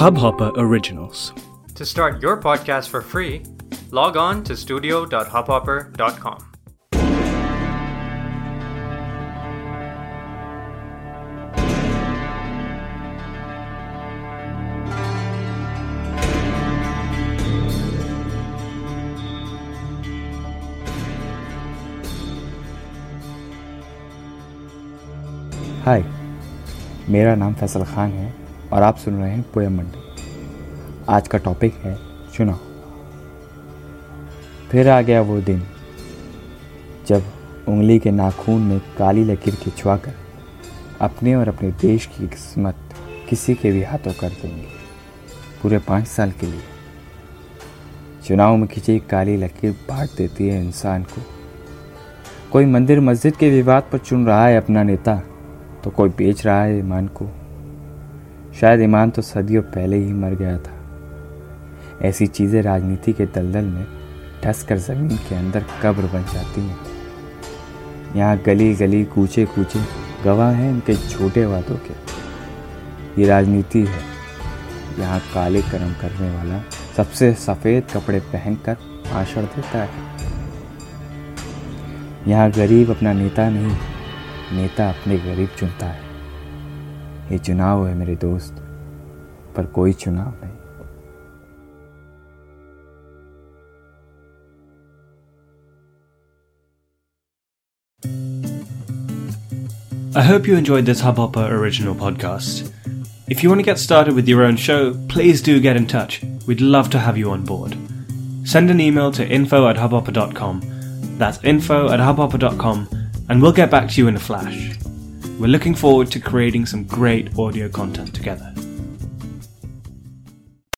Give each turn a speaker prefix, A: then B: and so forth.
A: Hubhopper Originals.
B: To start your podcast for free, log on to studio.hubhopper.com.
C: हाय मेरा नाम फैसल खान है और आप सुन रहे हैं पोयम मंडी। आज का टॉपिक है चुनाव। फिर आ गया वो दिन, जब उंगली के नाखून में काली लकीर खिंचवा कर अपने और अपने देश की किस्मत किसी के भी हाथों कर देंगे, पूरे पाँच साल के लिए। चुनाव में खिंची काली लकीर बांट देती है इंसान को। कोई मंदिर मस्जिद के विवाद पर चुन रहा है अपना नेता तो कोई बेच रहा है ईमान को। शायद ईमान तो सदियों पहले ही मर गया था। ऐसी चीज़ें राजनीति के दलदल में ढस कर ज़मीन के अंदर कब्र बन जाती हैं। यहाँ गली गली कूचे कूचे गवाह हैं इनके छोटे वादों के। ये राजनीति है। यहाँ काले कर्म करने वाला सबसे सफ़ेद कपड़े पहनकर भाषण देता है। यहाँ गरीब अपना नेता नहीं, नेता अपने गरीब चुनता है। ये चुनाव है मेरे दोस्त पर कोई चुनाव नहीं
A: I hope you enjoyed this Hubhopper original podcast. If you want to get started with your own show, please do get in touch. We'd love to have you on board. Send an email to info at hubhopper.com. That's info at hubhopper.com, and we'll get back to you in a flash. We're looking forward to creating some great audio content together.